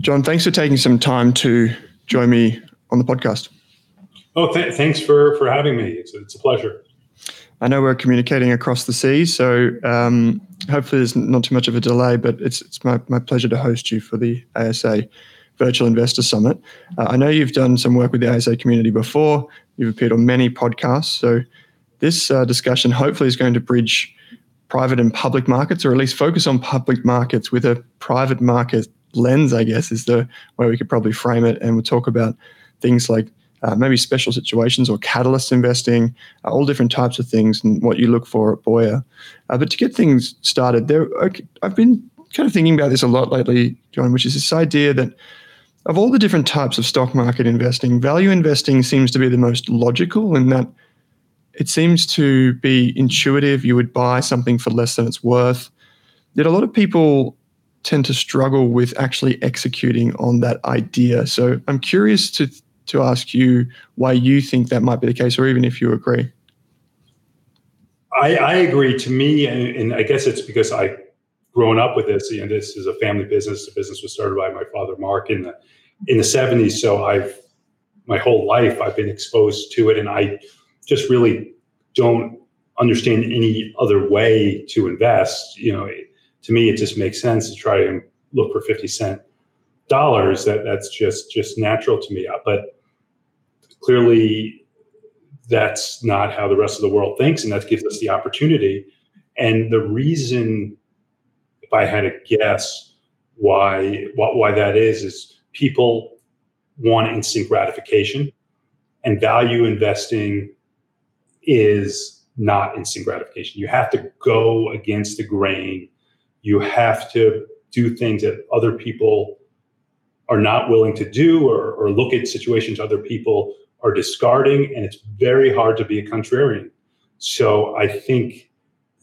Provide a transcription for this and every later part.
Jon, thanks for taking some time to join me on the podcast. Oh, th- thanks for for having me. It's it's a pleasure. I know we're communicating across the seas, so um, hopefully there's not too much of a delay. But it's it's my, my pleasure to host you for the ASA Virtual Investor Summit. Uh, I know you've done some work with the ASA community before. You've appeared on many podcasts, so this uh, discussion hopefully is going to bridge private and public markets, or at least focus on public markets with a private market lens, I guess, is the way we could probably frame it. And we'll talk about things like uh, maybe special situations or catalyst investing, uh, all different types of things, and what you look for at Boyar. Uh, but to get things started, there I've been kind of thinking about this a lot lately, Jon, which is this idea that of all the different types of stock market investing, value investing seems to be the most logical in that it seems to be intuitive. You would buy something for less than it's worth. Yet a lot of people tend to struggle with actually executing on that idea. So I'm curious to to ask you why you think that might be the case, or even if you agree. I, I agree. To me, and, and, I guess it's because I grown up with this. And this is a family business. The business was started by my father, Mark, in the in the '70s. So I've my whole life I've been exposed to it, and I just really don't understand any other way to invest. You know, to me, it just makes sense to try and look for 50 cent dollars. That that's just just natural to me. Uh, but clearly that's not how the rest of the world thinks and that gives us the opportunity and the reason if i had to guess why why that is is people want instant gratification and value investing is not instant gratification you have to go against the grain you have to do things that other people are not willing to do or, or look at situations other people are discarding, and it's very hard to be a contrarian. So I think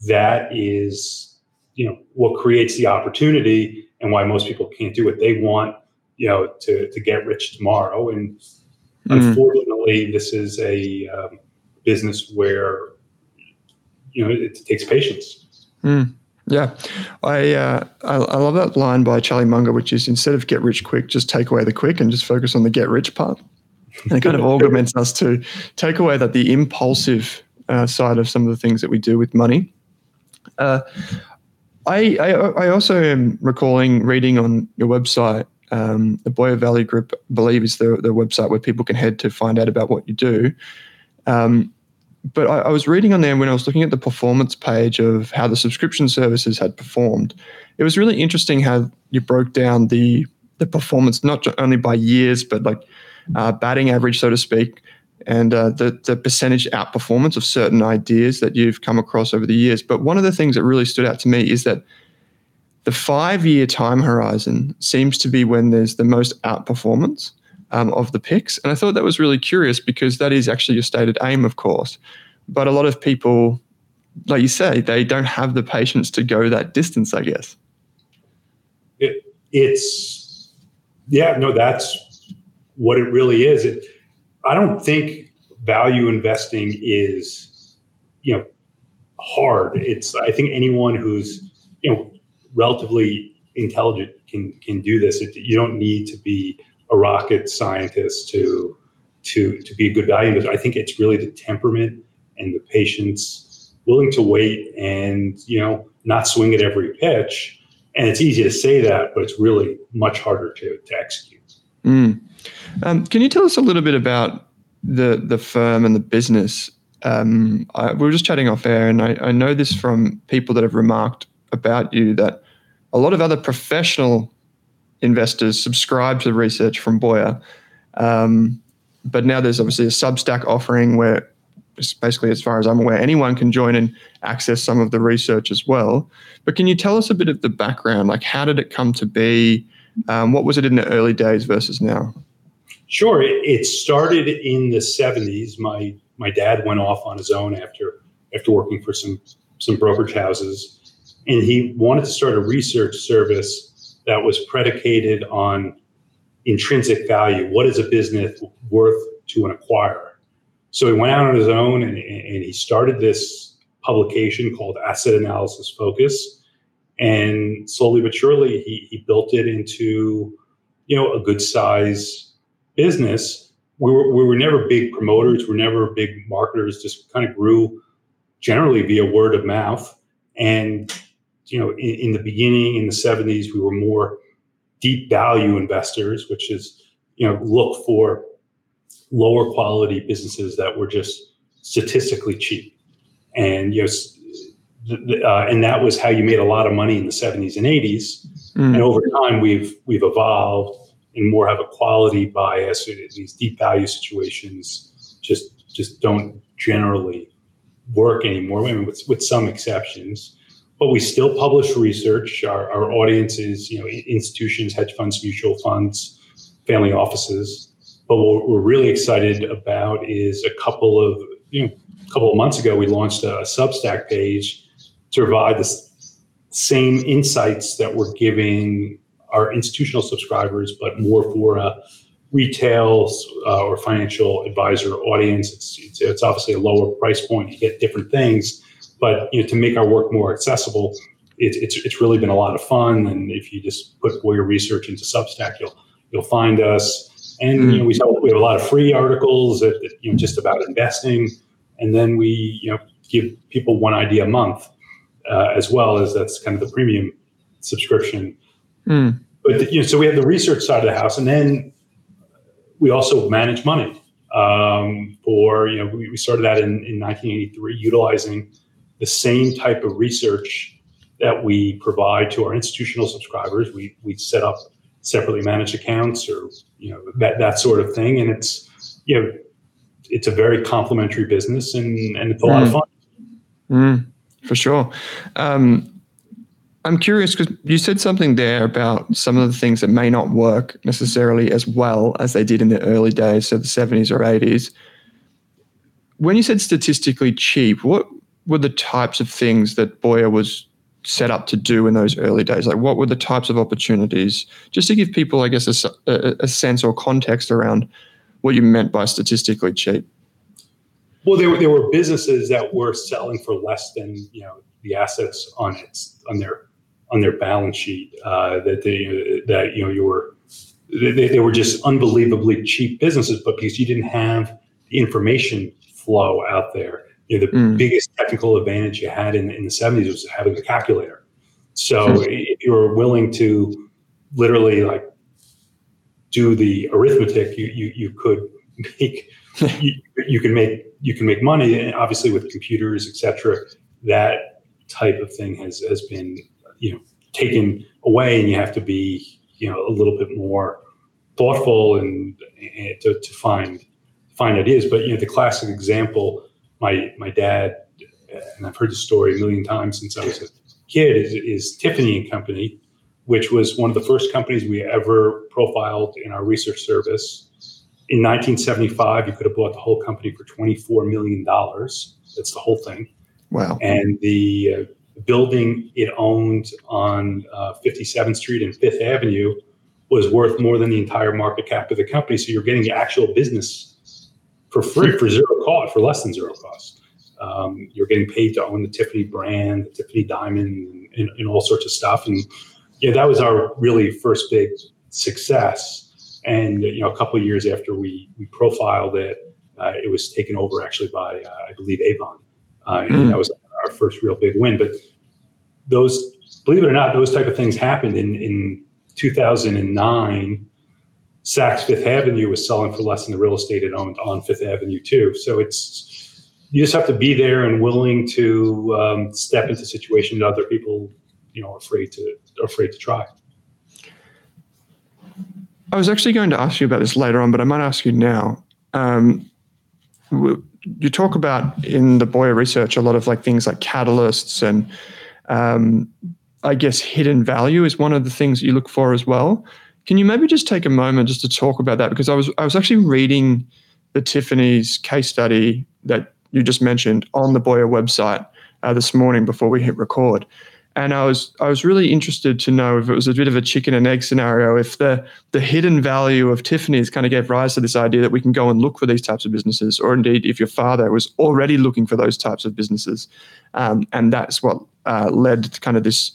that is, you know, what creates the opportunity and why most people can't do it. They want, you know, to to get rich tomorrow, and mm. unfortunately, this is a um, business where, you know, it, takes patience. Mm. Yeah, I, uh, I, I love that line by Charlie Munger, which is instead of get rich quick, just take away the quick and just focus on the get rich part. And it kind of augments us to take away that the impulsive uh, side of some of the things that we do with money. Uh, I, I, I also am recalling reading on your website. Um, the Boyar Value Group, I believe, is the the website where people can head to find out about what you do. Um, but I, I, was reading on there when I was looking at the performance page of how the subscription services had performed. It was really interesting how you broke down the the performance not only by years, but like uh, batting average, so to speak, and uh, the the percentage outperformance of certain ideas that you've come across over the years. But one of the things that really stood out to me is that the five year time horizon seems to be when there's the most outperformance um, of the picks, and I thought that was really curious because that is actually your stated aim, of course. But a lot of people, like you say, they don't have the patience to go that distance. I guess. It, it's yeah, no, that's what it really is. It, I don't think value investing is, you know, hard. It's I think anyone who's you know relatively intelligent can can do this. It, you don't need to be a rocket scientist to to to be a good value investor. I think it's really the temperament and the patience, willing to wait and you know not swing at every pitch. And it's easy to say that, but it's really much harder to, to execute. Mm. Um, can you tell us a little bit about the the firm and the business? Um, I, we were just chatting off air, and I, I know this from people that have remarked about you that a lot of other professional investors subscribe to the research from Boyar. Um, but now there's obviously a Substack offering where, basically, as far as I'm aware, anyone can join and access some of the research as well. But can you tell us a bit of the background? Like, how did it come to be? Um, what was it in the early days versus now? Sure. It started in the 70s. My my dad went off on his own after after working for some some brokerage houses, and he wanted to start a research service that was predicated on intrinsic value. What is a business worth to an acquirer? So he went out on his own and, and he started this publication called Asset Analysis Focus. And slowly but surely, he, he built it into, you know, a good size business. We were, we were never big promoters. we are never big marketers. Just kind of grew generally via word of mouth. And you know, in, in the beginning in the 70s, we were more deep value investors, which is, you know, look for lower quality businesses that were just statistically cheap. And, you know, uh, and that was how you made a lot of money in the 70s and 80s. Mm. And over time, we've we've evolved and more have a quality bias. These deep value situations just just don't generally work anymore, I mean, with, with some exceptions but we still publish research. Our, our audience is, you know, institutions, hedge funds, mutual funds, family offices. But what we're really excited about is a couple of, you know, a couple of months ago, we launched a Substack page to provide the same insights that we're giving our institutional subscribers, but more for a retail uh, or financial advisor audience. It's, it's, it's obviously a lower price point. You get different things but you know, to make our work more accessible, it, it's it's really been a lot of fun. And if you just put Boyar Research into Substack, you'll you'll find us. And mm-hmm. you know, we, we have a lot of free articles that, that, you know just about investing, and then we you know give people one idea a month, uh, as well as that's kind of the premium subscription. Mm. But you know, so we have the research side of the house, and then we also manage money. Um, for you know, we, we started that in, in 1983, utilizing the same type of research that we provide to our institutional subscribers. We we set up separately managed accounts or you know that that sort of thing, and it's you know it's a very complementary business and and it's a mm. lot of mm. fun. Mm, for sure. Um, I'm curious because you said something there about some of the things that may not work necessarily as well as they did in the early days, so the 70s or 80s. When you said statistically cheap, what were the types of things that Boyar was set up to do in those early days? Like, what were the types of opportunities? Just to give people, I guess, a, a, a sense or context around what you meant by statistically cheap. Well, there were there were businesses that were selling for less than you know the assets on its on their on their balance sheet. Uh, that they that you know you were they, they were just unbelievably cheap businesses, but because you didn't have the information flow out there you know, the mm. biggest technical advantage you had in, in the 70s was having a calculator. So mm. if you were willing to literally like do the arithmetic, you you, you could make you, you can make you can make money. And obviously with computers, etc., that type of thing has has been you know taken away, and you have to be you know a little bit more thoughtful and, and to, to find find ideas. But you know the classic example my my dad, and I've heard the story a million times since I was a kid, is, is Tiffany and Company, which was one of the first companies we ever profiled in our research service. In 1975, you could have bought the whole company for 24 million dollars. That's the whole thing. Wow! And the uh, building it owned on uh, 57th Street and Fifth Avenue was worth more than the entire market cap of the company. So you're getting the actual business for free, for zero cost, for less than zero cost. Um, you're getting paid to own the Tiffany brand, the Tiffany diamond, and, and, all sorts of stuff. And yeah, that was our really first big success. And you know, a couple of years after we we profiled it, uh, it was taken over actually by uh, I believe Avon, uh, and mm. that was our first real big win. But those, believe it or not, those type of things happened in in 2009. Saks Fifth Avenue was selling for less than the real estate it owned on Fifth Avenue too. So it's you just have to be there and willing to um, step into situations that other people, you know, are afraid to are afraid to try. I was actually going to ask you about this later on, but I might ask you now. Um, you talk about in the Boyar research a lot of like things like catalysts and um, I guess hidden value is one of the things you look for as well. Can you maybe just take a moment just to talk about that? Because I was I was actually reading the Tiffany's case study that you just mentioned on the Boyar website uh, this morning before we hit record, and I was I was really interested to know if it was a bit of a chicken and egg scenario, if the the hidden value of Tiffany's kind of gave rise to this idea that we can go and look for these types of businesses, or indeed if your father was already looking for those types of businesses, um, and that's what uh, led to kind of this,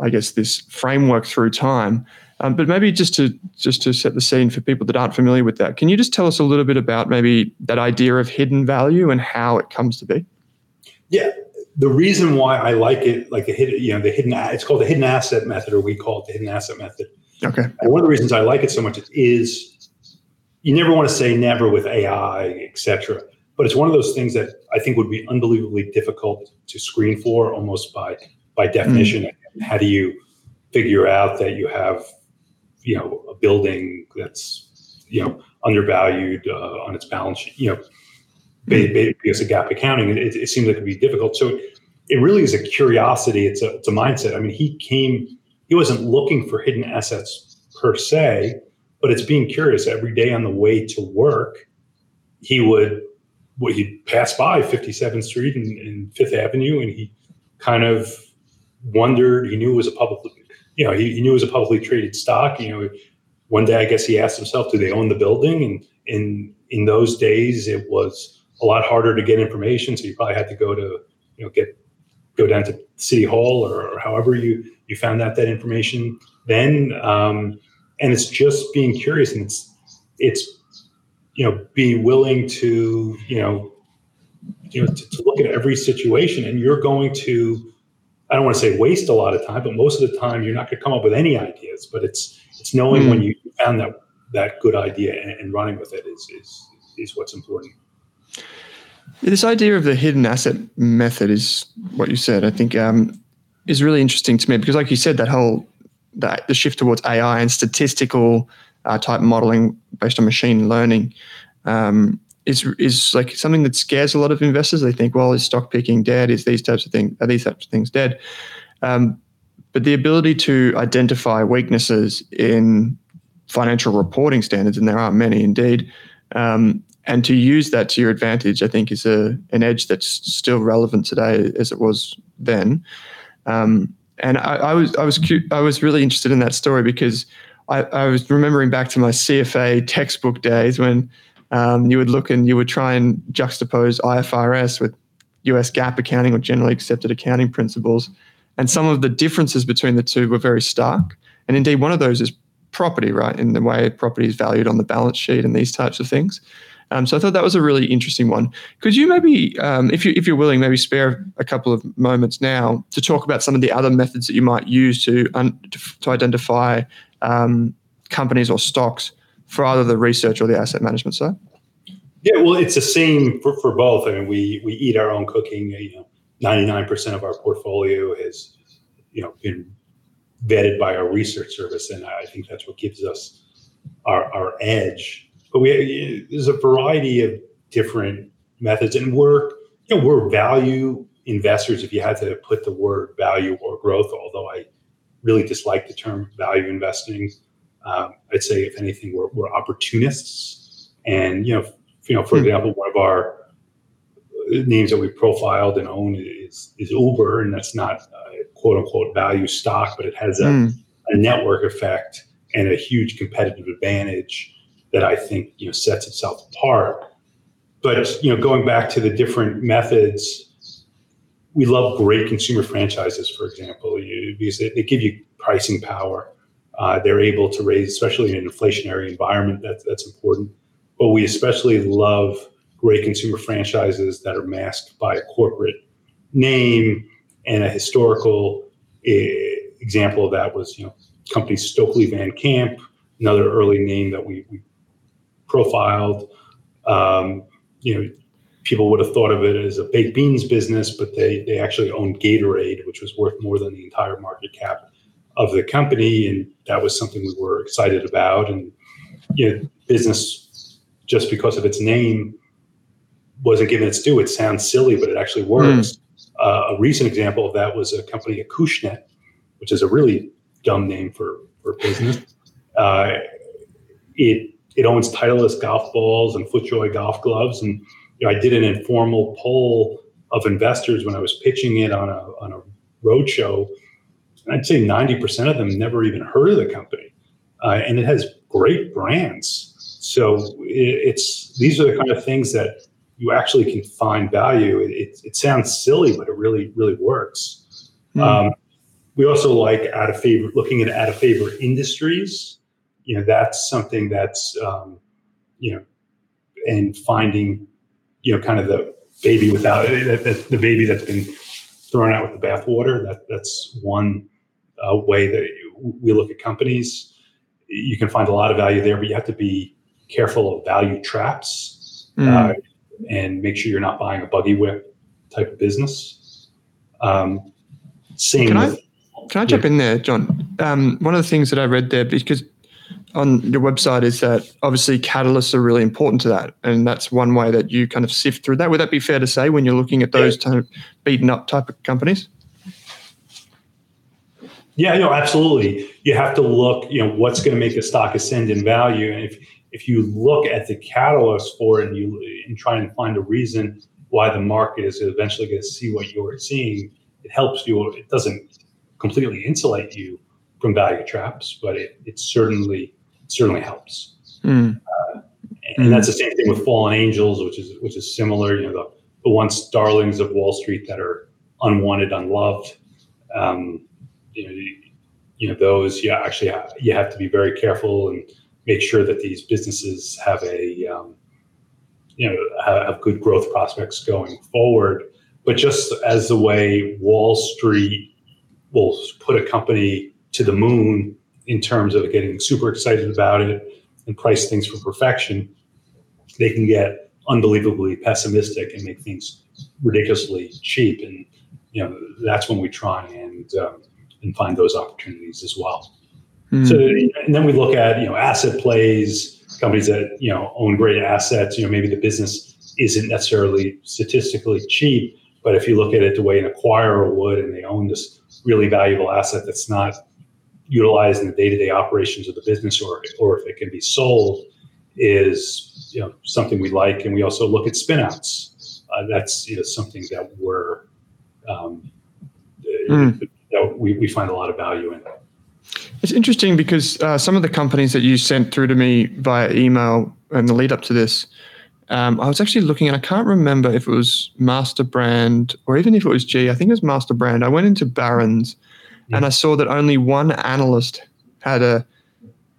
I guess, this framework through time. Um, but maybe just to just to set the scene for people that aren't familiar with that, can you just tell us a little bit about maybe that idea of hidden value and how it comes to be? Yeah, the reason why I like it, like the hidden, you know, the hidden, it's called the hidden asset method, or we call it the hidden asset method. Okay. And one of the reasons I like it so much is you never want to say never with AI, etc. But it's one of those things that I think would be unbelievably difficult to screen for, almost by by definition. Mm. How do you figure out that you have you know a building that's you know undervalued uh, on its balance sheet you know because of GAAP accounting it, it seems like it would be difficult. So it really is a curiosity. It's a, it's a mindset. I mean he came he wasn't looking for hidden assets per se but it's being curious. Every day on the way to work he would well, he'd pass by 57th street and, and fifth avenue and he kind of wondered he knew it was a public you know, he, he knew it was a publicly traded stock. You know, one day I guess he asked himself, do they own the building? And in in those days, it was a lot harder to get information, so you probably had to go to you know get go down to city hall or, or however you you found out that information then. Um, and it's just being curious, and it's it's you know be willing to you know you know to, to look at every situation, and you're going to I don't want to say waste a lot of time, but most of the time you're not going to come up with any ideas. But it's it's knowing mm. when you found that that good idea and, and, running with it is is is what's important. This idea of the hidden asset method is what you said. I think um, is really interesting to me because, like you said, that whole that the shift towards AI and statistical uh, type modeling based on machine learning um, is is like something that scares a lot of investors. They think, well, is stock picking dead? Is these types of things are these types of things dead? Um, but the ability to identify weaknesses in financial reporting standards, and there are many indeed, um, and to use that to your advantage, I think is a an edge that's still relevant today as it was then. Um, and I, I, was I was cu- I was really interested in that story because I, I was remembering back to my CFA textbook days when um, you would look and you would try and juxtapose IFRS with US GAAP accounting or generally accepted accounting principles. And some of the differences between the two were very stark. And indeed, one of those is property, right? In the way property is valued on the balance sheet and these types of things. Um, so I thought that was a really interesting one. Could you maybe, um, if you if you're willing, maybe spare a couple of moments now to talk about some of the other methods that you might use to un- to, identify um, companies or stocks for either the research or the asset management side? Yeah, well, it's the same for, for both. I mean, we we eat our own cooking. You know, ninety nine percent of our portfolio has, you know, been vetted by our research service, and I think that's what gives us our our edge. But we there's a variety of different methods, and we're you know we're value investors. If you had to put the word value or growth, although I really dislike the term value investing. Um, I'd say, if anything, we're, we're opportunists. And you know, you know, for mm-hmm. example, one of our names that we profiled and own is is Uber, and that's not a quote unquote value stock, but it has a, mm. a network effect and a huge competitive advantage that I think you know sets itself apart. but you know, going back to the different methods, we love great consumer franchises, for example, you, because they, they, give you pricing power. Uh, they're able to raise, especially in an inflationary environment, that, that's important. But we especially love great consumer franchises that are masked by a corporate name and a historical uh, example of that was, you know, company Stokely Van Camp, another early name that we, we profiled. Um, you know, people would have thought of it as a baked beans business, but they they actually owned Gatorade, which was worth more than the entire market cap of the company, and that was something we were excited about. And you know, business just because of its name wasn't given its due. It sounds silly, but it actually works. Mm. Uh, a recent example of that was a company, Acushnet, which is a really dumb name for for business. Uh, it it owns Titleist golf balls and FootJoy golf gloves, and you know, I did an informal poll of investors when I was pitching it on a on a roadshow, and I'd say ninety percent of them never even heard of the company, uh, and it has great brands. So it, it's these are the kind of things that you actually can find value. It, it, it sounds silly, but it really really works. Mm. Um, we also like out of favor looking at out of favor industries you know that's something that's um, you know and finding you know kind of the baby without the, the baby that's been thrown out with the bathwater that that's one uh, way that we look at companies you can find a lot of value there but you have to be careful of value traps mm. uh, and make sure you're not buying a buggy whip type of business um, same can with, I, can I jump yeah. in there, Jon? Um, one of the things that I read there, because on your website is that obviously catalysts are really important to that, and that's one way that you kind of sift through that. Would that be fair to say when you're looking at those yeah. beaten up type of companies? Yeah, no, absolutely. You have to look, you know, what's going to make a stock ascend in value, and if if you look at the catalyst for it and you and try and find a reason why the market is eventually going to see what you're seeing, it helps you. It doesn't completely insulate you from value traps, but it, it certainly certainly helps. Mm. Uh, and mm. that's the same thing with fallen angels, which is which is similar. You know, the, the once darlings of Wall Street that are unwanted, unloved. Um, you know, you, you know those. Yeah, actually, you have to be very careful and make sure that these businesses have a um, you know have good growth prospects going forward. But just as the way Wall Street will put a company to the moon in terms of getting super excited about it and price things for perfection, they can get unbelievably pessimistic and make things ridiculously cheap. And you know that's when we try and um, and find those opportunities as well. Mm. So and then we look at you know asset plays, companies that you know own great assets. You know maybe the business isn't necessarily statistically cheap, but if you look at it the way an acquirer would, and they own this really valuable asset that's not utilized in the day-to-day operations of the business or or if it can be sold is you know something we like and we also look at spinouts uh, that's you know something that we're um, mm. That we, we find a lot of value in it's interesting because uh, some of the companies that you sent through to me via email and the lead up to this um, I was actually looking and I can't remember if it was MasterBrand or even if it was G. I think it was MasterBrand. I went into Barron's yeah. and I saw that only one analyst had a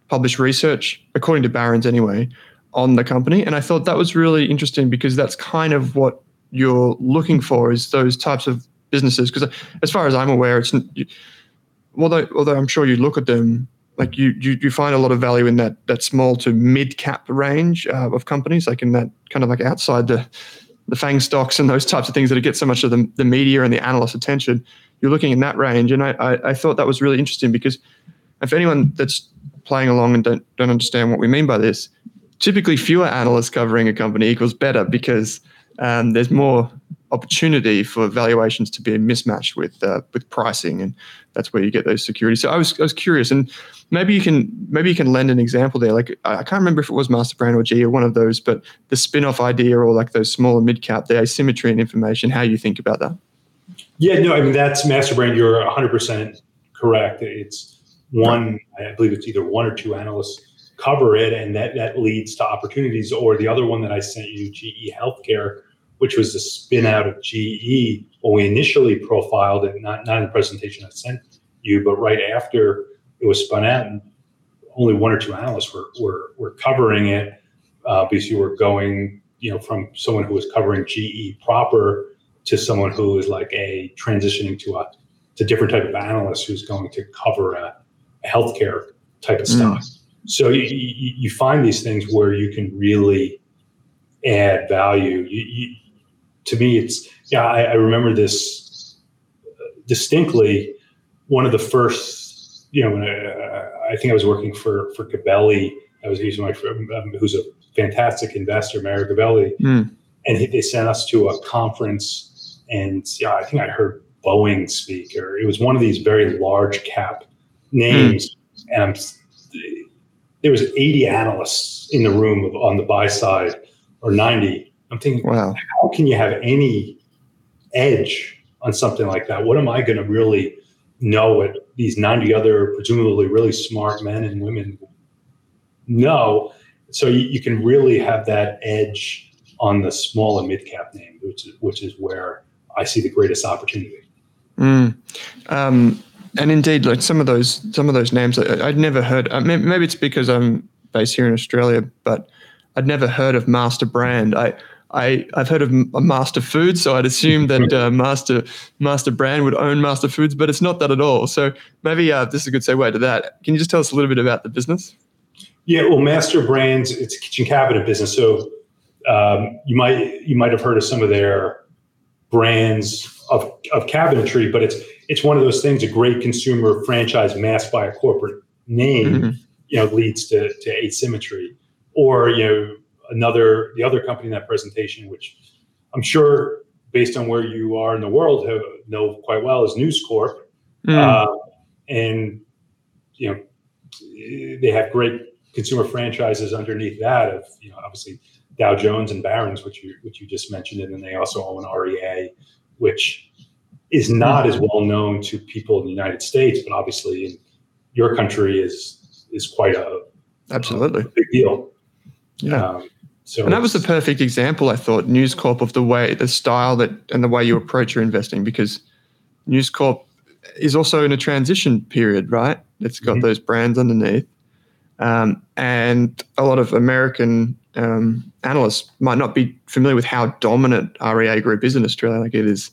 published research, according to Barron's anyway, on the company. And I thought that was really interesting because that's kind of what you're looking for is those types of businesses. Because as far as I'm aware, it's although although I'm sure you look at them like you, you you find a lot of value in that that small to mid cap range uh, of companies, like in that kind of like outside the the FANG stocks and those types of things that get so much of the, the media and the analyst attention you're looking in that range. And I, I, I thought that was really interesting because if anyone that's playing along and don't, don't understand what we mean by this, typically fewer analysts covering a company equals better because um, there's more opportunity for valuations to be mismatched with uh, with pricing, and that's where you get those securities. So I was I was curious, and maybe you can maybe you can lend an example there. Like I can't remember if it was MasterBrand or G or one of those, but the spin-off idea or like those smaller mid cap, the asymmetry in information, how you think about that. Yeah, no, I mean that's MasterBrand. You're 100 percent correct. It's one, I believe it's either one or two analysts cover it, and that that leads to opportunities. Or the other one that I sent you, GE Healthcare, which was the spin out of GE when we initially profiled it, not not in the presentation I sent you, but right after it was spun out, and only one or two analysts were were, were covering it uh, because you were going, you know, from someone who was covering GE proper to someone who is like a transitioning to a to different type of analyst who's going to cover a, a healthcare type of stock. Mm. So you, you, you, find these things where you can really add value. You, you, to me, it's yeah. I, I remember this distinctly. One of the first, you know, when I, I think I was working for for Gabelli. I was using my friend, um, who's a fantastic investor, Mario Gabelli, mm. and he, they sent us to a conference, and yeah, I think I heard Boeing speak, or it was one of these very large cap names, mm. and I'm, there was 80 analysts in the room of, on the buy side, or 90. I'm thinking, wow, how can you have any edge on something like that? What am I going to really know what these 90 other presumably really smart men and women know? So you, you can really have that edge on the small and mid cap name, which is, which is where I see the greatest opportunity. Mm. Um, and indeed, like some of those some of those names, I, would never heard. Uh, maybe it's because I'm based here in Australia, but I'd never heard of MasterBrand. I I, I've heard of Master Foods, so I'd assume that uh, Master MasterBrand would own Master Foods, but it's not that at all. So maybe uh, this is a good segue to that. Can you just tell us a little bit about the business? Yeah, well, MasterBrands it's a kitchen cabinet business, so um, you might you might have heard of some of their brands of, of cabinetry, but it's it's one of those things. A great consumer franchise masked by a corporate name, mm-hmm. you know, leads to to asymmetry, or you know another the other company in that presentation, which I'm sure based on where you are in the world have, know quite well, is News Corp, mm. uh, and you know they have great consumer franchises underneath that of you know obviously Dow Jones and Barron's, which you which you just mentioned, and then they also own REA, which is not as well known to people in the United States, but obviously in your country is is quite a absolutely a big deal. Yeah. Um, so and that was the perfect example, I thought, News Corp of the way, the style that, and the way you approach your investing, because News Corp is also in a transition period, right? It's got mm-hmm. those brands underneath, um, and a lot of American um, analysts might not be familiar with how dominant REA Group is in Australia. Like it is,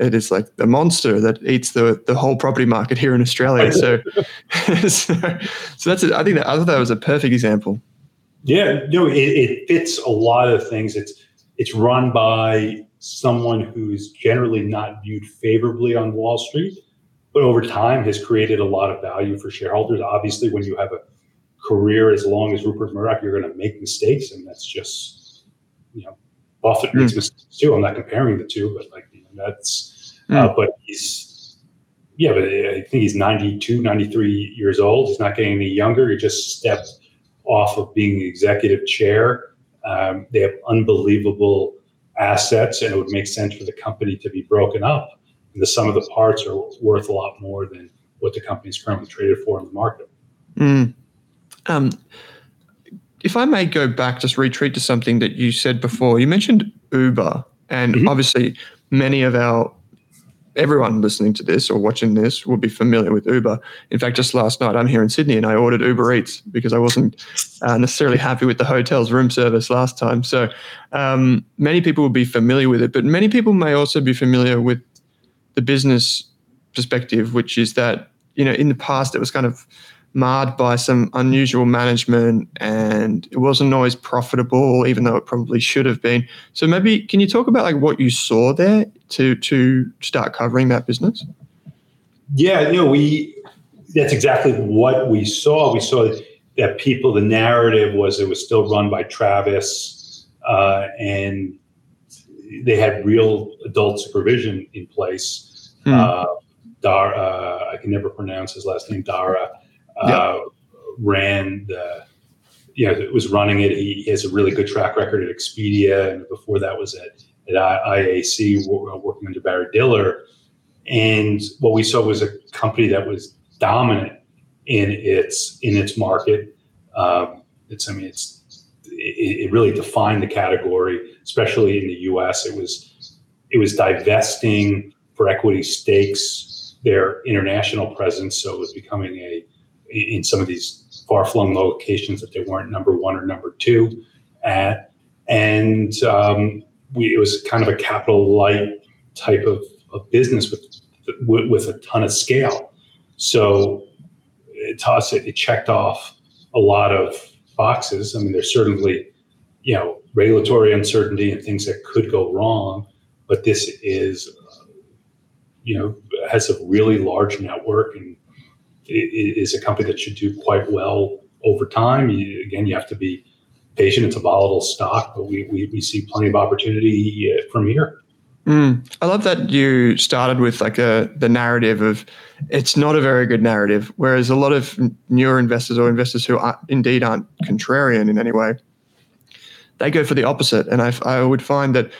it is like the monster that eats the the whole property market here in Australia. So, so, so that's it. I think that I thought that was a perfect example. Yeah, no, it, it fits a lot of things. It's it's run by someone who's generally not viewed favorably on Wall Street, but over time has created a lot of value for shareholders. Obviously, when you have a career as long as Rupert Murdoch, you're going to make mistakes, and that's just you know Buffett makes mm. mistakes too. I'm not comparing the two, but like you know, that's mm. uh, but he's yeah, but I think he's 92, 93 years old. He's not getting any younger. He just stepped off of being the executive chair. Um, they have unbelievable assets, and it would make sense for the company to be broken up. And the sum of the parts are worth a lot more than what the company is currently traded for in the market. Mm. Um, if I may go back, just retreat to something that you said before. You mentioned Uber, and mm-hmm. obviously, many of our everyone listening to this or watching this will be familiar with Uber. In fact, just last night, I'm here in Sydney and I ordered Uber Eats because I wasn't uh, necessarily happy with the hotel's room service last time. So um, many people will be familiar with it, but many people may also be familiar with the business perspective, which is that, you know, in the past, it was kind of marred by some unusual management and it wasn't always profitable even though it probably should have been. So maybe can you talk about like what you saw there to to start covering that business? Yeah know we that's exactly what we saw. We saw that people the narrative was it was still run by travis uh, and they had real adult supervision in place. Hmm. uh, Dara, uh, I can never pronounce his last name, Dara, uh, ran the, you know, was running it. He has a really good track record at Expedia, and before that was at at IAC working under Barry Diller. And what we saw was a company that was dominant in its in its market. Um, it's I mean it's it, it, really defined the category, especially in the U.S. It was it was divesting for equity stakes their international presence, so it was becoming a in some of these far flung locations that they weren't number one or number two at, and um, we, it was kind of a capital light type of, of business with, with, with a ton of scale. So to us, it, it checked off a lot of boxes. I mean, there's certainly, you know, regulatory uncertainty and things that could go wrong, but this is, you know, has a really large network and it is a company that should do quite well over time. You, again, you have to be patient. It's a volatile stock, but we, we, we see plenty of opportunity uh, from here. Mm. I love that you started with like a the narrative of it's not a very good narrative, whereas a lot of newer investors or investors who are, indeed aren't contrarian in any way, they go for the opposite. And I, I would find that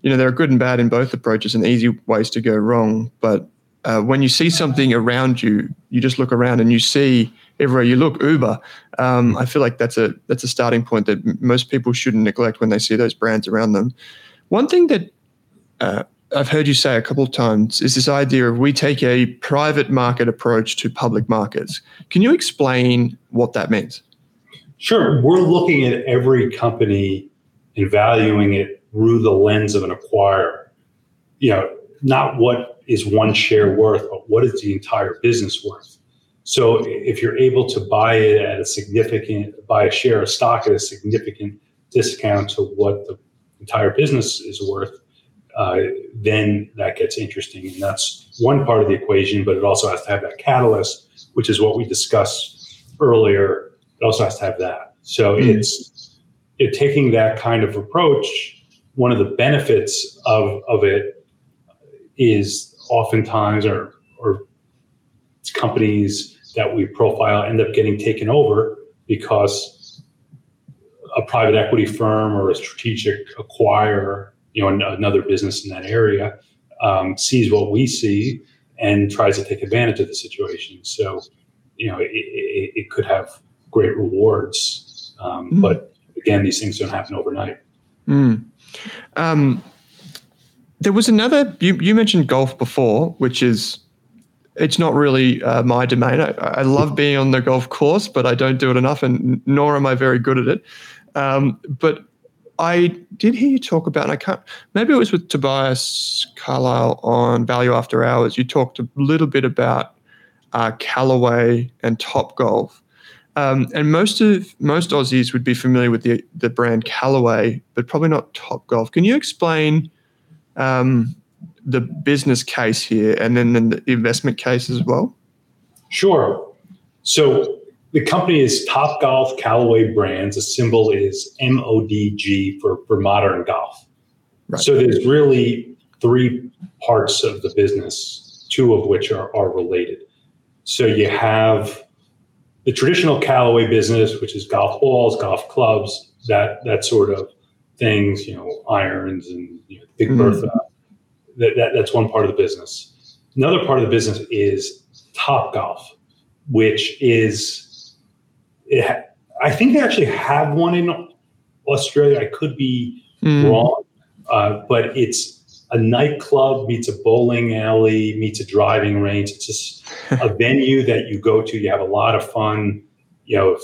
you know there are good and bad in both approaches and easy ways to go wrong. But uh, when you see something around you, you just look around and you see everywhere you look Uber. Um, I feel like that's a that's a starting point that most people shouldn't neglect when they see those brands around them. One thing that uh, I've heard you say a couple of times is this idea of we take a private market approach to public markets. Can you explain what that means? Sure. We're looking at every company and valuing it through the lens of an acquirer. You know, not what is one share worth, but what is the entire business worth. So if you're able to buy it at a significant, buy a share of stock at a significant discount to what the entire business is worth, uh, then that gets interesting. And that's one part of the equation, but it also has to have that catalyst, which is what we discussed earlier. It also has to have that. So mm-hmm. it's it, taking that kind of approach. One of the benefits of, of it is oftentimes, or, or companies that we profile end up getting taken over because a private equity firm or a strategic acquirer you know another business in that area um, sees what we see and tries to take advantage of the situation. So, you know, it, it, it could have great rewards, um, mm. but again, these things don't happen overnight. Mm. Um, there was another. You, you mentioned golf before, which is it's not really uh, my domain. I, I, love being on the golf course, but I don't do it enough, and nor am I very good at it. Um, but I did hear you talk about, and I can't, maybe it was with Tobias Carlisle on Value After Hours. You talked a little bit about uh, Callaway and Topgolf. Um, and most of most Aussies would be familiar with the the brand Callaway, but probably not Topgolf. Can you explain um, the business case here, and then, the investment case as well? Sure. So the company is Topgolf Callaway Brands. The symbol is MODG for, for modern golf. Right. So there's really three parts of the business, two of which are, are related. So you have the traditional Callaway business, which is golf balls, golf clubs, that that sort of things, you know, irons and you know, Big mm-hmm. Bertha. That, that, that's one part of the business. Another part of the business is Topgolf, which is it ha- I think they actually have one in Australia. I could be mm. wrong, uh, but it's a nightclub meets a bowling alley meets a driving range. It's just a venue that you go to. You have a lot of fun. You know,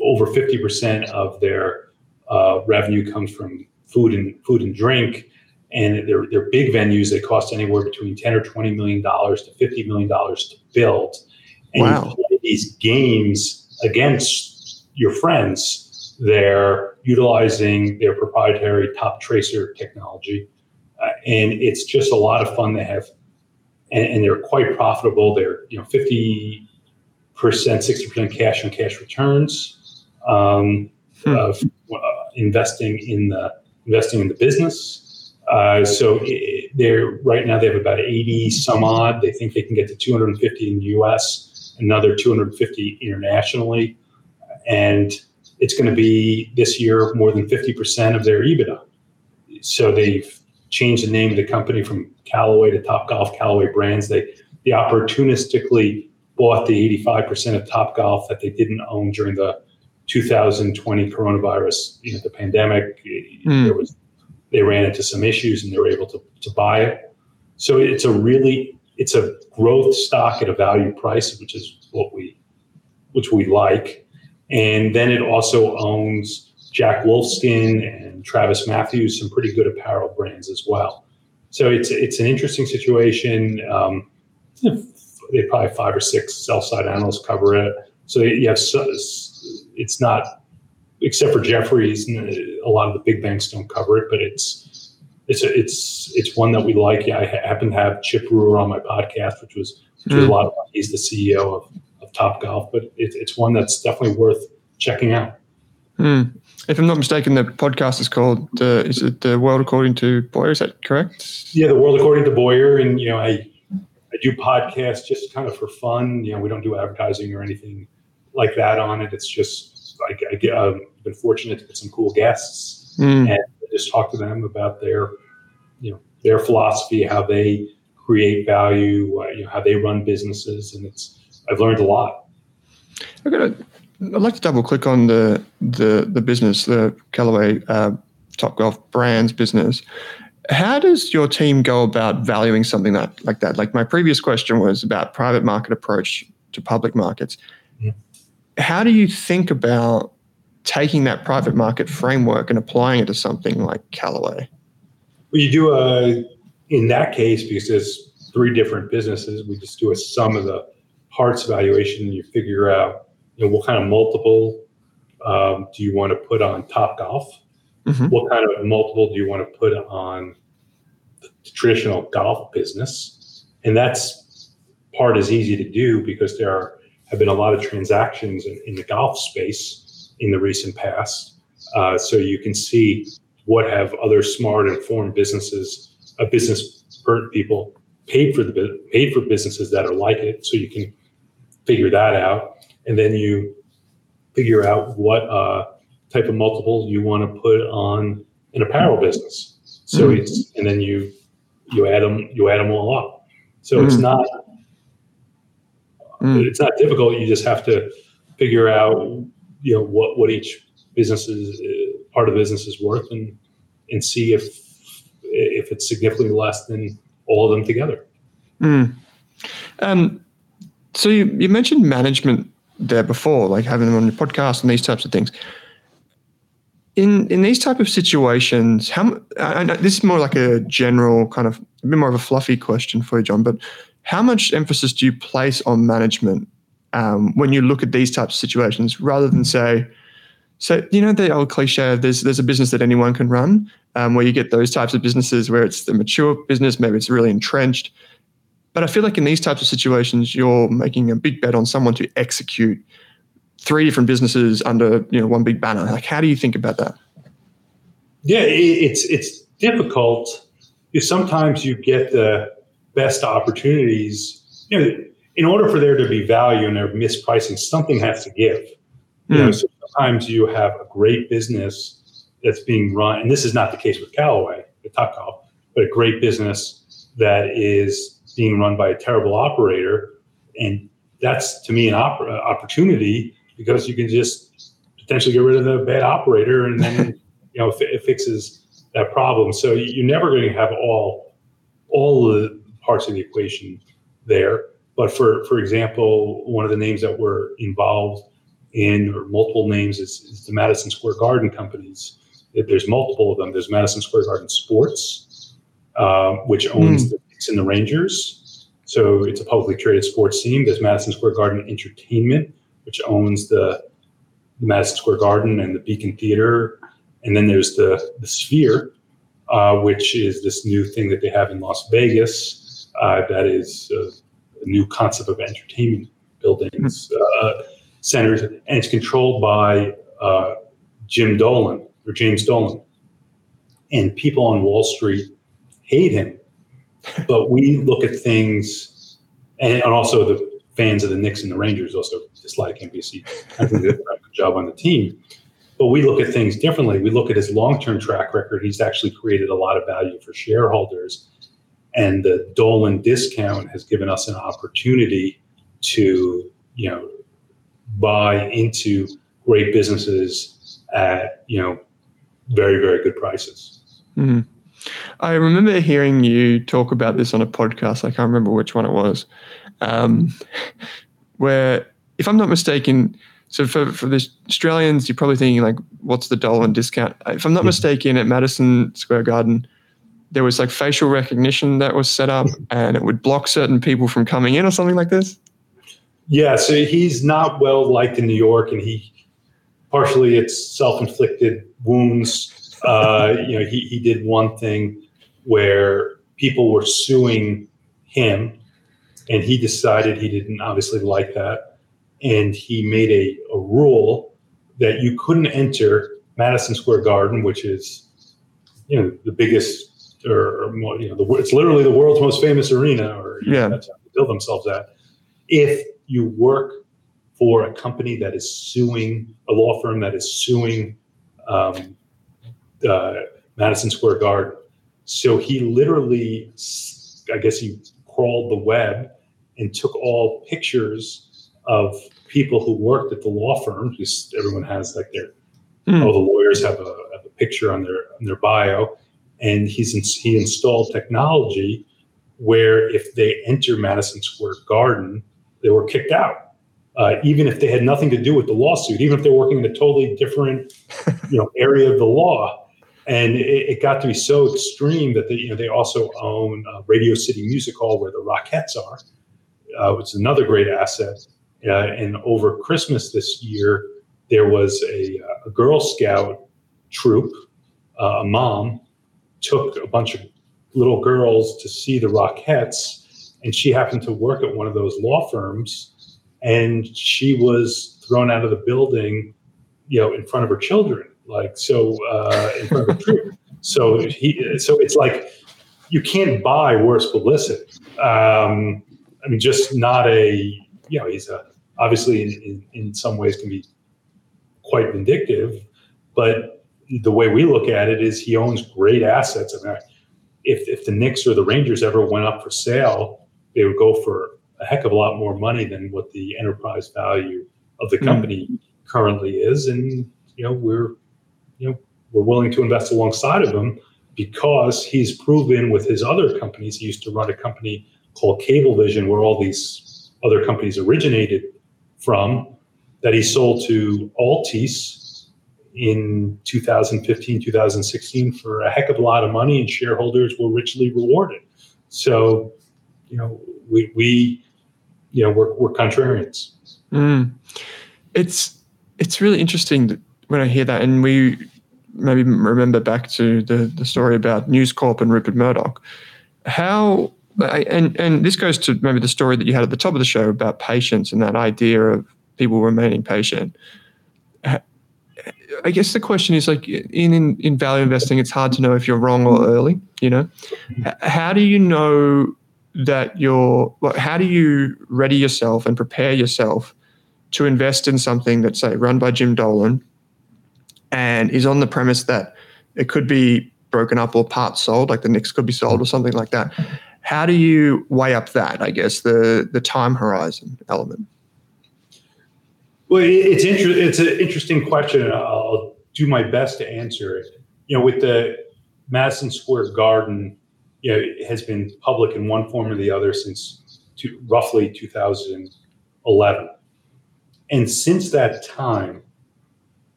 over fifty percent of their uh, revenue comes from food and food and drink, and they're they're big venues. They cost anywhere between ten or twenty million dollars to fifty million dollars to build. And wow. these games against your friends they're utilizing their proprietary Toptracer technology. Uh, and it's just a lot of fun. They have, and, and they're quite profitable. They're, you know, 50%, 60% cash on cash returns um, hmm. uh, investing in the, investing in the business. Uh, so they're right now they have about 80 some odd. They think they can get to 250 in the US, another 250 internationally and it's going to be this year more than 50% of their EBITDA. So they've changed the name of the company from Callaway to Topgolf Callaway Brands. They they opportunistically bought the 85% of Topgolf that they didn't own during the 2020 coronavirus, you know, the pandemic, mm. there was they ran into some issues and they were able to, to buy it. So it's a really it's a growth stock at a value price, which is what we which we like. And then it also owns Jack Wolfskin and Travis Matthews, some pretty good apparel brands as well. So it's it's an interesting situation. Um, they probably five or six sell side analysts cover it. So you have it's not except for Jefferies. A lot of the big banks don't cover it, but it's it's a, it's it's one that we like. Yeah, I happen to have Chip Brewer on my podcast, which was which was mm. a lot of fun. He's the CEO of, of Topgolf, but it, it's one that's definitely worth checking out. Mm. If I'm not mistaken, the podcast is called uh, "Is it the World According to Boyar?" Is that correct? Yeah, the World According to Boyar, and you know, I I do podcasts just kind of for fun. You know, we don't do advertising or anything like that on it. It's just like I get, I've been fortunate to get some cool guests mm. and just talk to them about their, you know, their philosophy, how they create value, uh, you know, how they run businesses, and it's I've learned a lot. I got I'd like to double click on the the the business, the Callaway uh, Topgolf Brands business. How does your team go about valuing something that like that? Like my previous question was about private market approach to public markets. Yeah. How do you think about taking that private market framework and applying it to something like Callaway? Well, you do a in that case because there's three different businesses. We just do a sum of the parts valuation. And you figure out you know what kind of multiple um, do you want to put on Topgolf Mm-hmm. What kind of multiple do you want to put on the traditional golf business? And that's part is easy to do because there are, have been a lot of transactions in, in the golf space in the recent past. Uh, so you can see what have other smart, informed businesses, uh, business people paid for the paid for businesses that are like it. So you can figure that out, and then you figure out what uh, type of multiple you want to put on an apparel business. So mm it's and then you you add them you add them all up. So mm it's not mm. it's not difficult. You just have to figure out you know what what each business is part of the business is worth and and see if if it's significantly less than all of them together. Mm. Um, so you, you mentioned management there before, like having them on your podcast and these types of things in in these type of situations, how I know this is more like a general kind of a bit more of a fluffy question for you, Jon. But how much emphasis do you place on management um, when you look at these types of situations, rather than say, so you know the old cliche there's there's a business that anyone can run, um, where you get those types of businesses where it's the mature business, maybe it's really entrenched. But I feel like in these types of situations, you're making a big bet on someone to execute three different businesses under you know one big banner. Like, how do you think about that? Yeah, it's it's difficult because sometimes you get the best opportunities. You know, in order for there to be value and there mispricing, something has to give. You know, hmm. so sometimes you have a great business that's being run, and this is not the case with Callaway, the Topgolf, but a great business that is being run by a terrible operator, and that's to me an op- opportunity because you can just potentially get rid of the bad operator and then you know it fixes that problem. So you're never going to have all all the parts of the equation there. But for for example, one of the names that were involved in or multiple names is, is the Madison Square Garden companies. There's multiple of them. There's Madison Square Garden Sports, um, which owns mm. the Knicks and the Rangers. So it's a publicly traded sports team. There's Madison Square Garden Entertainment, which owns the, the Madison Square Garden and the Beacon Theater. And then there's the, the Sphere, uh, which is this new thing that they have in Las Vegas uh, that is a, a, new concept of entertainment buildings, uh, centers, and it's controlled by uh, Jim Dolan or James Dolan. And people on Wall Street hate him. But we look at things, and, and also the fans of the Knicks and the Rangers also dislike NBC. I think they did a good job on the team. But we look at things differently. We look at his long term track record. He's actually created a lot of value for shareholders. And the Dolan discount has given us an opportunity to, you know, buy into great businesses at you know very very good prices. Mm. I remember hearing you talk about this on a podcast. I can't remember which one it was, um, where, if I'm not mistaken, so for, for the Australians, you're probably thinking like, what's the Dolan discount? If I'm not mistaken, at Madison Square Garden, there was like facial recognition that was set up, and it would block certain people from coming in or something like this. Yeah, so he's not well liked in New York, and he partially it's self-inflicted wounds uh, you know, he, he did one thing where people were suing him, and he decided he didn't obviously like that, and he made a, a rule that you couldn't enter Madison Square Garden, which is you know the biggest or, or you know the, it's literally the world's most famous arena, or yeah, know, that's how they build themselves at. If you work for a company that is suing a law firm that is suing um, uh, Madison Square Garden. So he literally, I guess he crawled the web and took all pictures of people who worked at the law firm. Just everyone has like their, mm. all the lawyers have a, have a, picture on their on their bio, and he's in, he installed technology where if they enter Madison Square Garden, they were kicked out. Uh, even if they had nothing to do with the lawsuit, even if they're working in a totally different, you know, area of the law, and it, it, got to be so extreme that they, you know, they also own uh, Radio City Music Hall where the Rockettes are, uh, is another great asset. Uh, and over Christmas this year, there was a, uh, a Girl Scout troop, uh, a mom took a bunch of little girls to see the Rockettes, and she happened to work at one of those law firms, and she was thrown out of the building, you know, in front of her children like so uh, in front of a. So he, so it's like you can't buy worse publicity. Um, I mean, just not a you know he's a, obviously in, in, in some ways can be quite vindictive, but the way we look at it is he owns great assets. I mean, if if the Knicks or the Rangers ever went up for sale, they would go for a heck of a lot more money than what the enterprise value of the hmm. company mm. currently is, and you know we're you know, we're willing to invest alongside of him because he's proven with his other companies. He used to run a company called Cablevision, where all these other companies originated from, that he sold to Altice in 2015, 2016 for a heck of a lot of money, and shareholders were richly rewarded. So, you know, we, we you know, we're, we're contrarians. Mm. It's it's really interesting when I hear that, and we maybe remember back to the, the story about News Corp and Rupert Murdoch. How and and this goes to maybe the story that you had at the top of the show about patience and that idea of people remaining patient. I guess the question is like in, in in value investing, it's hard to know if you're wrong or early. You know, how do you know that you're? How do you ready yourself and prepare yourself to invest in something that's say run by Jim Dolan and is on the premise that it could be broken up or part sold, like the Knicks could be sold or something like that. How do you weigh up that? I guess the the time horizon element. Well, it's inter- It's an interesting question. I'll do my best to answer it. You know, with the Madison Square Garden, you know, it has been public in one form or the other since roughly 2011, and since that time,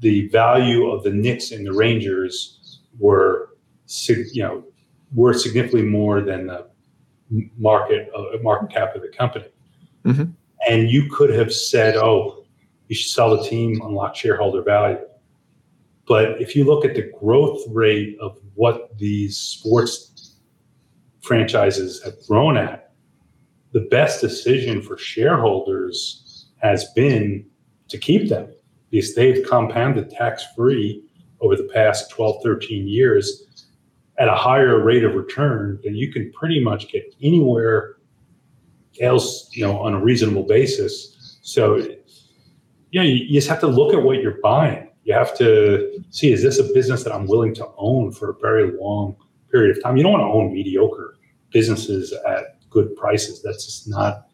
the value of the Knicks and the Rangers were, you know, were significantly more than the market uh, market cap of the company. Mm-hmm. And you could have said, "Oh, you should sell the team, unlock shareholder value." But if you look at the growth rate of what these sports franchises have grown at, the best decision for shareholders has been to keep them because they've compounded tax free over the past 12, 13 years at a higher rate of return than you can pretty much get anywhere else, you know, on a reasonable basis. So, know, you, you just have to look at what you're buying. You have to see, is this a business that I'm willing to own for a very long period of time? You don't want to own mediocre businesses at good prices. That's just not,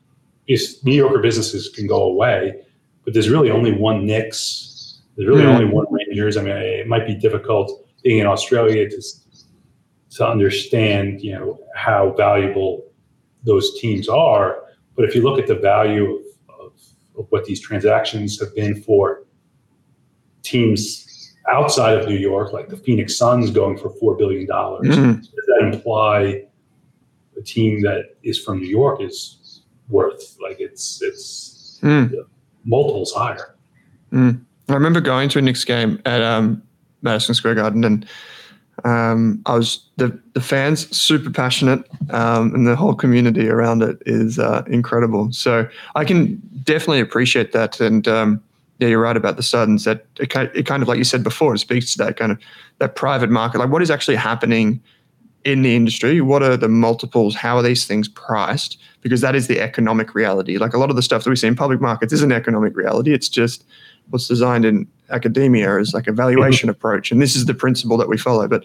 mediocre businesses can go away but there's really only one Knicks. There's really mm. only one Rangers. I mean, it might be difficult being in Australia to to understand, you know, how valuable those teams are. But if you look at the value of, of, what these transactions have been for teams outside of New York, like the Phoenix Suns going for $4 billion, mm. does that imply a team that is from New York is worth like it's, it's mm. Multiples higher. Mm. I remember going to a Knicks game at um, Madison Square Garden and um, I was the the fans super passionate, um, and the whole community around it is uh, incredible. So I can definitely appreciate that. And um, yeah, you're right about the Suns. That it it kind of like you said before, it speaks to that kind of that private market, like what is actually happening in the industry. What are the multiples? How are these things priced? Because that is the economic reality. Like a lot of the stuff that we see in public markets isn't economic reality. It's just what's designed in academia as like a valuation mm-hmm. approach. And this is the principle that we follow. But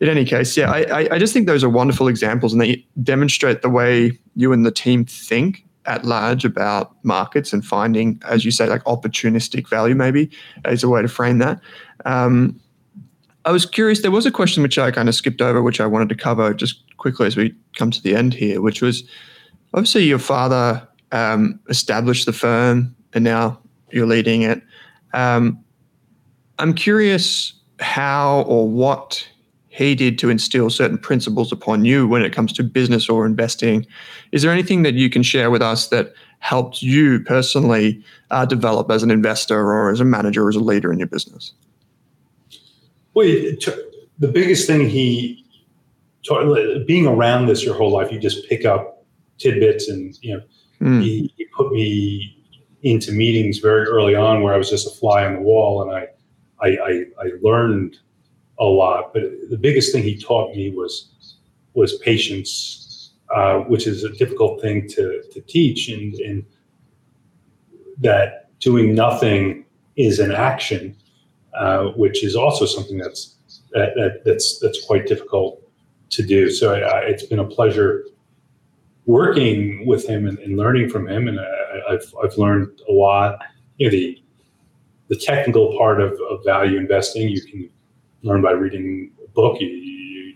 in any case, yeah, I, I just think those are wonderful examples and they demonstrate the way you and the team think at large about markets and finding, as you say, like opportunistic value, maybe is a way to frame that. Um, I was curious, there was a question which I kind of skipped over, which I wanted to cover just quickly as we come to the end here, which was obviously your father um, established the firm and now you're leading it. Um, I'm curious how or what he did to instill certain principles upon you when it comes to business or investing. Is there anything that you can share with us that helped you personally uh, develop as an investor or as a manager or as a leader in your business? Well, the biggest thing he taught being around this your whole life, you just pick up tidbits, and you know, mm. he, he put me into meetings very early on where I was just a fly on the wall, and I I, I, I learned a lot. But the biggest thing he taught me was was patience, uh, which is a difficult thing to to teach, and, and that doing nothing is an action, uh, which is also something that's that, that, that's that's quite difficult to do. So I, it's been a pleasure working with him and, and learning from him, and I, have I've learned a lot. You know, the the technical part of, of value investing you can learn by reading a book. You, you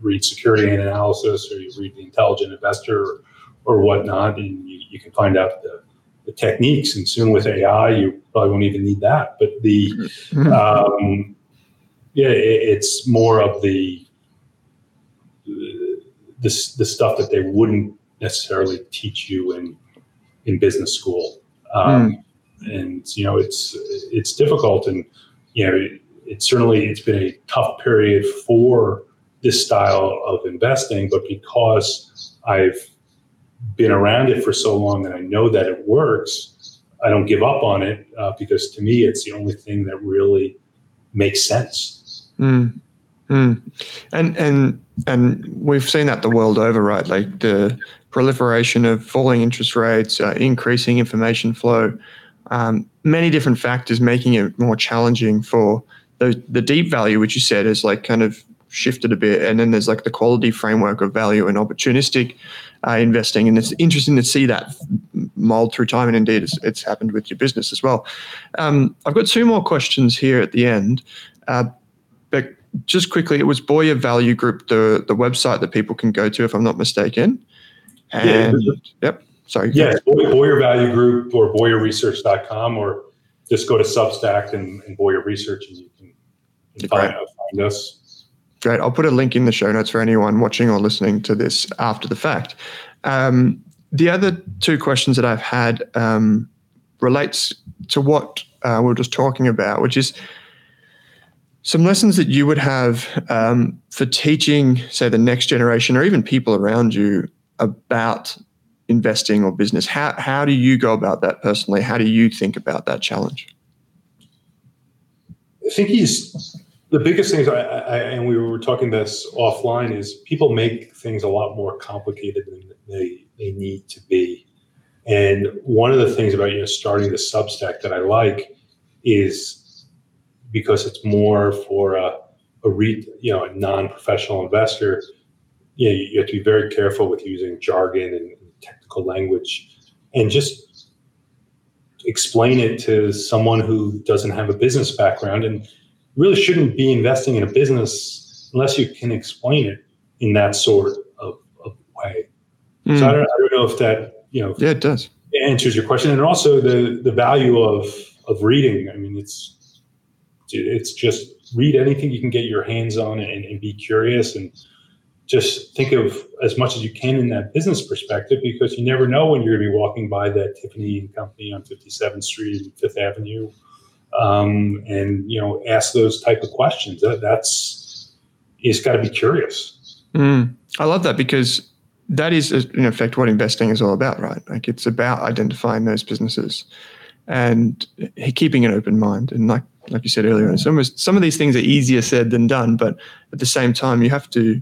read security and analysis, or you read the Intelligent Investor, or, or whatnot, and you, you can find out the, the techniques. And soon with AI, you probably won't even need that. But the um, yeah, it, it's more of the the, the stuff that they wouldn't necessarily teach you in in business school. Um, mm. And you know, it's it's difficult, and you know, it, it certainly it's been a tough period for this style of investing. But because I've been around it for so long and I know that it works, I don't give up on it uh, because to me, it's the only thing that really makes sense. Mm. Mm. And and and we've seen that the world over, right? Like the proliferation of falling interest rates, uh, increasing information flow, um, many different factors making it more challenging for the, the deep value, which you said is like kind of shifted a bit. And then there's like the quality framework of value and opportunistic uh, investing. And it's interesting to see that mold through time. And indeed, it's, it's happened with your business as well. Um, I've got two more questions here at the end. Uh, but just quickly, it was Boyar Value Group, the, the website that people can go to, if I'm not mistaken. And yeah, yep, sorry. Yeah, Boyar Value Group or BoyarResearch.com, or just go to Substack and, and Boyar Research, and you can, find, find us. Great. I'll put a link in the show notes for anyone watching or listening to this after the fact. Um, the other two questions that I've had um, relates to what uh, we are just talking about, which is some lessons that you would have um, for teaching, say, the next generation or even people around you about investing or business. How, how do you go about that personally? How do you think about that challenge? I think he's the biggest things, I, I, and we were talking this offline, is people make things a lot more complicated than they, they need to be. And one of the things about you know starting the Substack that I like is because it's more for a, a re, you know a non-professional investor you, know, you have to be very careful with using jargon and technical language and just explain it to someone who doesn't have a business background and really shouldn't be investing in a business unless you can explain it in that sort of, of way. Mm. So I don't, I don't know if that you know yeah it does answers your question and also the the value of of reading. I mean it's it's just read anything you can get your hands on and, and be curious and just think of as much as you can in that business perspective because you never know when you're going to be walking by that Tiffany and Company on 57th Street and Fifth Avenue, um, and you know ask those type of questions. That, that's just got to be curious. Mm, I love that because that is in effect what investing is all about, right? Like it's about identifying those businesses and keeping an open mind. And like like you said earlier, it's almost some of these things are easier said than done, but at the same time, you have to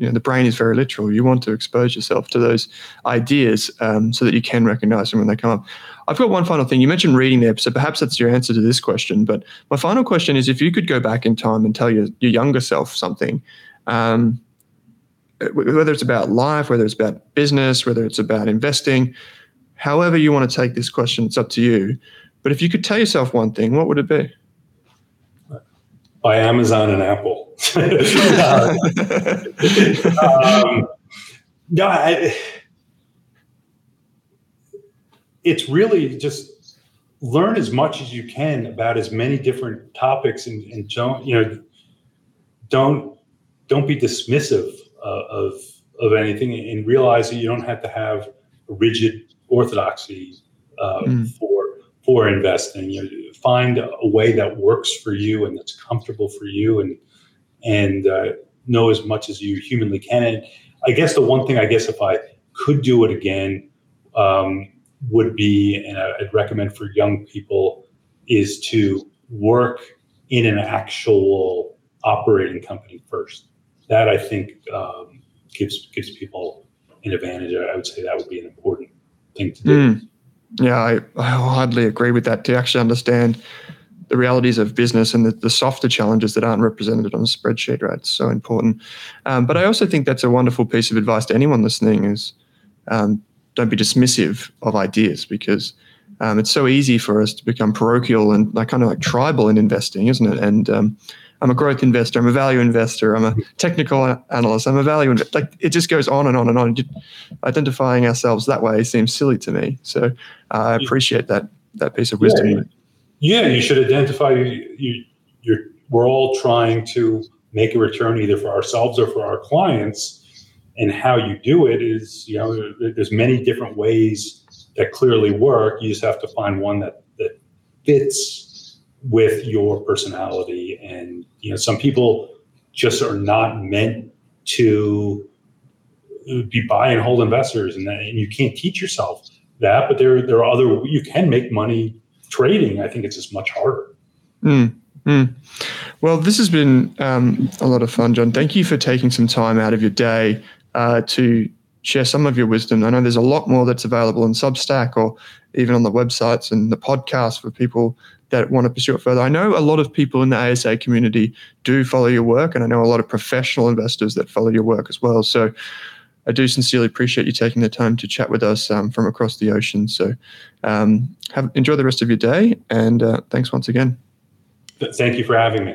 you know, the brain is very literal. You want to expose yourself to those ideas um, so that you can recognize them when they come up. I've got one final thing. You mentioned reading there, so perhaps that's your answer to this question. But my final question is if you could go back in time and tell your, your younger self something, um, whether it's about life, whether it's about business, whether it's about investing, however you want to take this question, it's up to you. But if you could tell yourself one thing, what would it be? By Amazon and Apple. Um, no, I, it's really just learn as much as you can about as many different topics and, and don't you know don't don't be dismissive uh, of of anything and realize that you don't have to have a rigid orthodoxy uh, mm. for for investing. You know, find a way that works for you and that's comfortable for you and and uh, know as much as you humanly can. And I guess the one thing I guess if I could do it again um, would be, and I'd recommend for young people, is to work in an actual operating company first. That I think um, gives gives people an advantage. I would say that would be an important thing to do. Mm. Yeah, I, I hardly agree with that. To actually understand the realities of business and the, the softer challenges that aren't represented on the spreadsheet, right? It's so important. Um, but I also think that's a wonderful piece of advice to anyone listening is um, don't be dismissive of ideas because um, it's so easy for us to become parochial and like kind of like tribal in investing, isn't it? And um, I'm a growth investor. I'm a value investor. I'm a technical analyst. I'm a value investor. Like it just goes on and on and on. Identifying ourselves that way seems silly to me. So uh, I appreciate that that piece of wisdom. Yeah yeah, you should identify you, you're, we're all trying to make a return either for ourselves or for our clients. And how you do it is, you know, there's many different ways that clearly work. You just have to find one that, that fits with your personality. And, you know, some people just are not meant to be buy and hold investors and, that, and you can't teach yourself that, but there, there are other, you can make money trading, I think it's just much harder. Mm, mm. Well, this has been um, a lot of fun, Jon. Thank you for taking some time out of your day uh, to share some of your wisdom. I know there's a lot more that's available in Substack or even on the websites and the podcast for people that want to pursue it further. I know a lot of people in the ASA community do follow your work, and I know a lot of professional investors that follow your work as well. So I do sincerely appreciate you taking the time to chat with us um, from across the ocean. So, um, have enjoy the rest of your day, and uh, thanks once again. Thank you for having me.